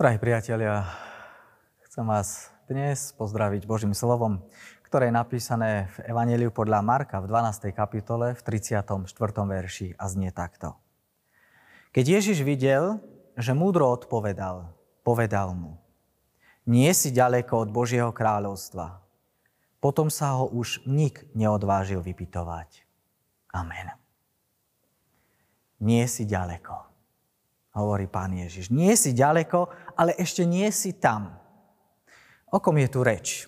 Drahí priatelia, chcem vás dnes pozdraviť Božím slovom, ktoré je napísané v Evangeliu podľa Marka v 12. kapitole v 34. verši a znie takto. Keď Ježiš videl, že múdro odpovedal, povedal mu, nie si ďaleko od Božieho kráľovstva. Potom sa ho už nik neodvážil vypitovať. Amen. Nie si ďaleko hovorí pán Ježiš. Nie si ďaleko, ale ešte nie si tam. O kom je tu reč?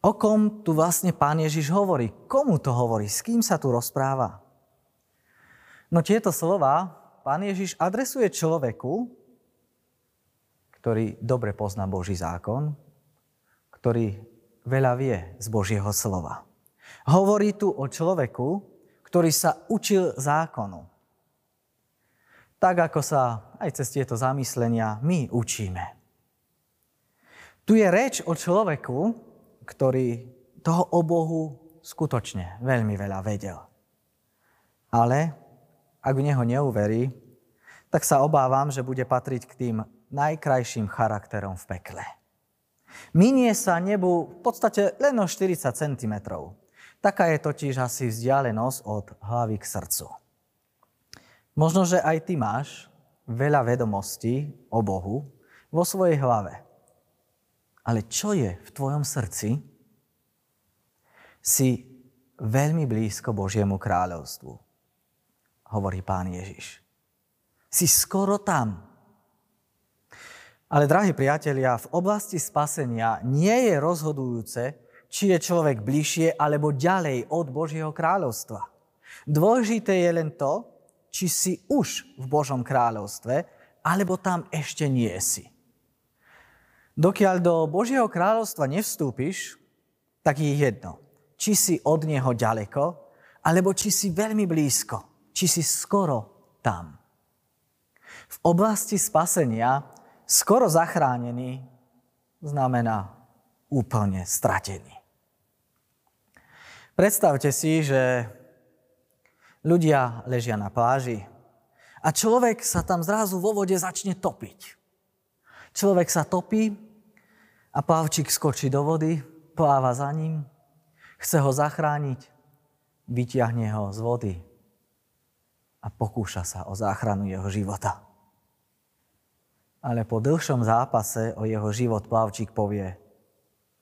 O kom tu vlastne pán Ježiš hovorí? Komu to hovorí? S kým sa tu rozpráva? No tieto slova pán Ježiš adresuje človeku, ktorý dobre pozná Boží zákon, ktorý veľa vie z Božieho slova. Hovorí tu o človeku, ktorý sa učil zákonu tak ako sa aj cez tieto zamyslenia my učíme. Tu je reč o človeku, ktorý toho o Bohu skutočne veľmi veľa vedel. Ale ak v neho neuverí, tak sa obávam, že bude patriť k tým najkrajším charakterom v pekle. Minie sa nebu v podstate len o 40 cm. Taká je totiž asi vzdialenosť od hlavy k srdcu. Možno, že aj ty máš veľa vedomostí o Bohu vo svojej hlave. Ale čo je v tvojom srdci? Si veľmi blízko Božiemu kráľovstvu, hovorí pán Ježiš. Si skoro tam. Ale, drahí priatelia, v oblasti spasenia nie je rozhodujúce, či je človek bližšie alebo ďalej od Božieho kráľovstva. Dôležité je len to, či si už v Božom kráľovstve, alebo tam ešte nie si. Dokiaľ do Božieho kráľovstva nevstúpiš, tak je jedno, či si od Neho ďaleko, alebo či si veľmi blízko, či si skoro tam. V oblasti spasenia skoro zachránený znamená úplne stratený. Predstavte si, že Ľudia ležia na pláži a človek sa tam zrazu vo vode začne topiť. Človek sa topí a plavčík skočí do vody, pláva za ním, chce ho zachrániť, vyťahne ho z vody a pokúša sa o záchranu jeho života. Ale po dlhšom zápase o jeho život plavčík povie,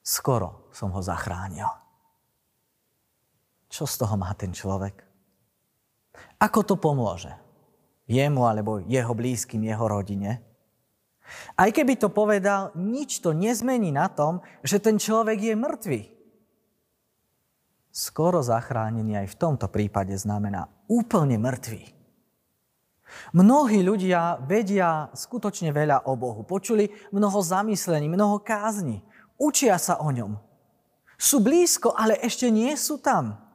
skoro som ho zachránil. Čo z toho má ten človek? Ako to pomôže? Jemu alebo jeho blízkym, jeho rodine? Aj keby to povedal, nič to nezmení na tom, že ten človek je mŕtvý. Skoro zachránený aj v tomto prípade znamená úplne mŕtvý. Mnohí ľudia vedia skutočne veľa o Bohu. Počuli mnoho zamyslení, mnoho kázni. Učia sa o ňom. Sú blízko, ale ešte nie sú tam.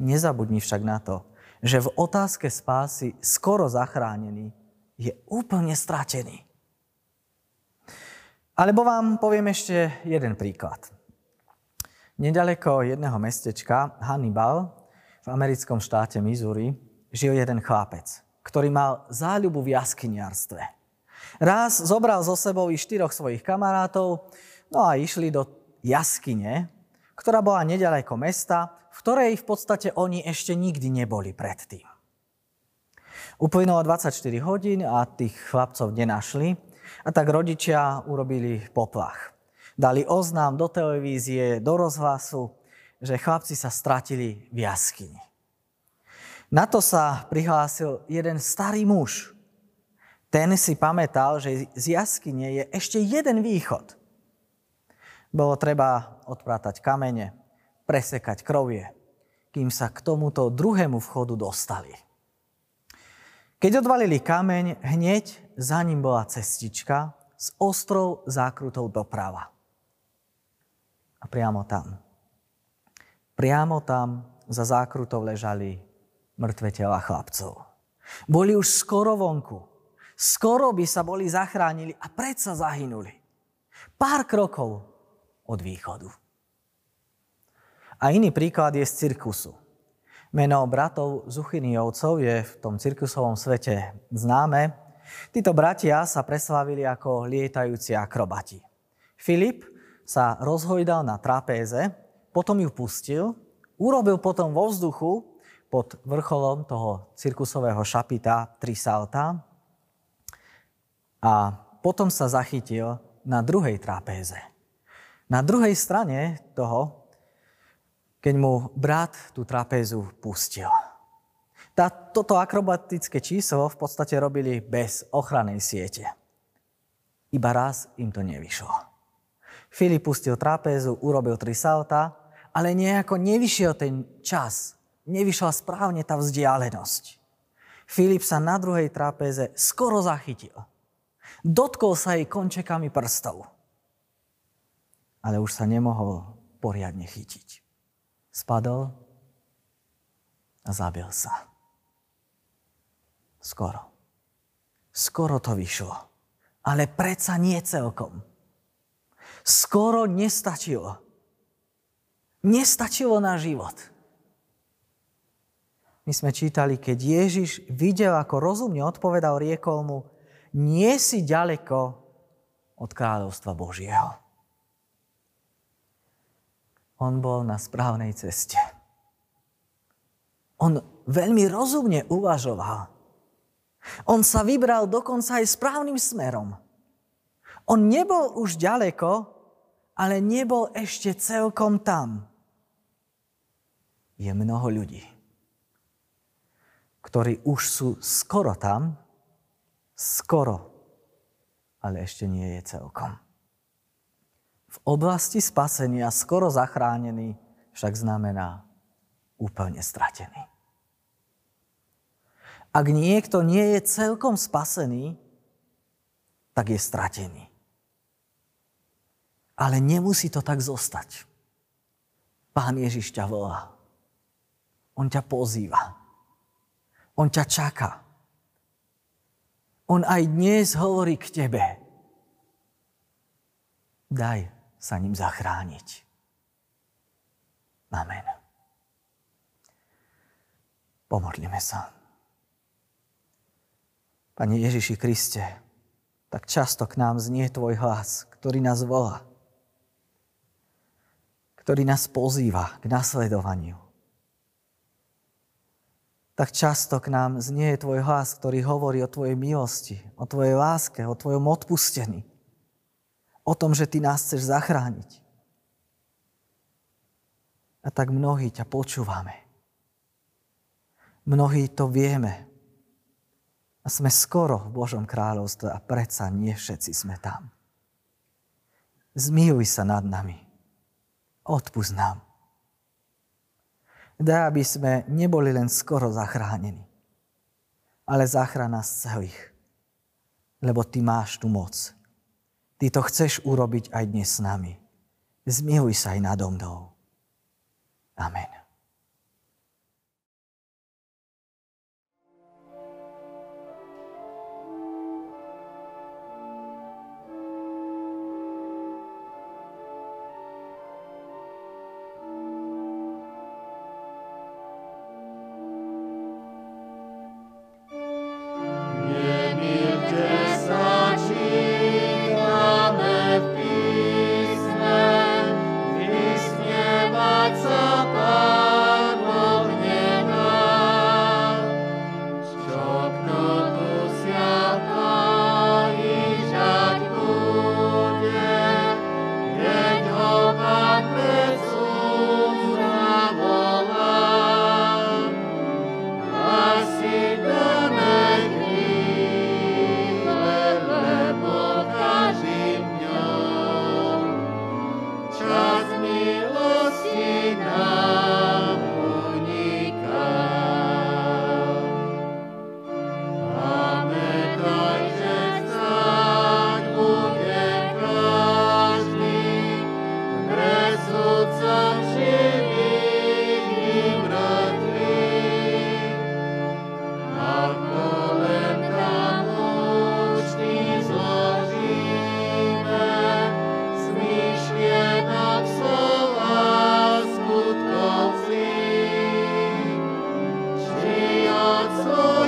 Nezabudni však na to, že v otázke spásy skoro zachránený je úplne stratený. Alebo vám poviem ešte jeden príklad. Nedaleko jedného mestečka Hannibal v americkom štáte Missouri žil jeden chlapec, ktorý mal záľubu v jaskyniarstve. Raz zobral so sebou i štyroch svojich kamarátov, no a išli do jaskyne, ktorá bola nedaleko mesta ktorej v podstate oni ešte nikdy neboli predtým. Uplynulo 24 hodín a tých chlapcov nenašli a tak rodičia urobili poplach. Dali oznám do televízie, do rozhlasu, že chlapci sa stratili v jaskyni. Na to sa prihlásil jeden starý muž. Ten si pamätal, že z jaskyne je ešte jeden východ. Bolo treba odprátať kamene, presekať krovie, kým sa k tomuto druhému vchodu dostali. Keď odvalili kameň, hneď za ním bola cestička s ostrou zákrutou doprava. A priamo tam, priamo tam za zákrutou ležali mŕtve tela chlapcov. Boli už skoro vonku. Skoro by sa boli zachránili a predsa zahynuli. Pár krokov od východu. A iný príklad je z cirkusu. Meno bratov Zuchyniovcov je v tom cirkusovom svete známe Títo bratia sa preslávili ako lietajúci akrobati. Filip sa rozhojdal na trapéze, potom ju pustil, urobil potom vo vzduchu pod vrcholom toho cirkusového šapita tri salta a potom sa zachytil na druhej trapéze. Na druhej strane toho, keď mu brat tú trapézu pustil. Tá, toto akrobatické číslo v podstate robili bez ochrannej siete. Iba raz im to nevyšlo. Filip pustil trapézu, urobil tri salta, ale nejako nevyšiel ten čas. Nevyšla správne tá vzdialenosť. Filip sa na druhej trapéze skoro zachytil. Dotkol sa jej končekami prstov. Ale už sa nemohol poriadne chytiť. Spadol a zabil sa. Skoro. Skoro to vyšlo. Ale predsa nie celkom. Skoro nestačilo. Nestačilo na život. My sme čítali, keď Ježiš videl, ako rozumne odpovedal, riekol mu, nie si ďaleko od kráľovstva Božieho. On bol na správnej ceste. On veľmi rozumne uvažoval. On sa vybral dokonca aj správnym smerom. On nebol už ďaleko, ale nebol ešte celkom tam. Je mnoho ľudí, ktorí už sú skoro tam, skoro, ale ešte nie je celkom. V oblasti spasenia skoro zachránený však znamená úplne stratený. Ak niekto nie je celkom spasený, tak je stratený. Ale nemusí to tak zostať. Pán Ježiš ťa volá. On ťa pozýva. On ťa čaká. On aj dnes hovorí k tebe. Daj sa ním zachrániť. Amen. Pomodlíme sa. Pane Ježiši Kriste, tak často k nám znie Tvoj hlas, ktorý nás volá, ktorý nás pozýva k nasledovaniu. Tak často k nám znie Tvoj hlas, ktorý hovorí o Tvojej milosti, o Tvojej láske, o Tvojom odpustení, o tom, že Ty nás chceš zachrániť. A tak mnohí ťa počúvame. Mnohí to vieme, a sme skoro v Božom kráľovstve a predsa nie všetci sme tam. Zmiluj sa nad nami. Odpust nám. Daj, aby sme neboli len skoro zachránení, ale záchrana z celých. Lebo Ty máš tú moc. Ty to chceš urobiť aj dnes s nami. Zmiluj sa aj nado mnou. Amen. so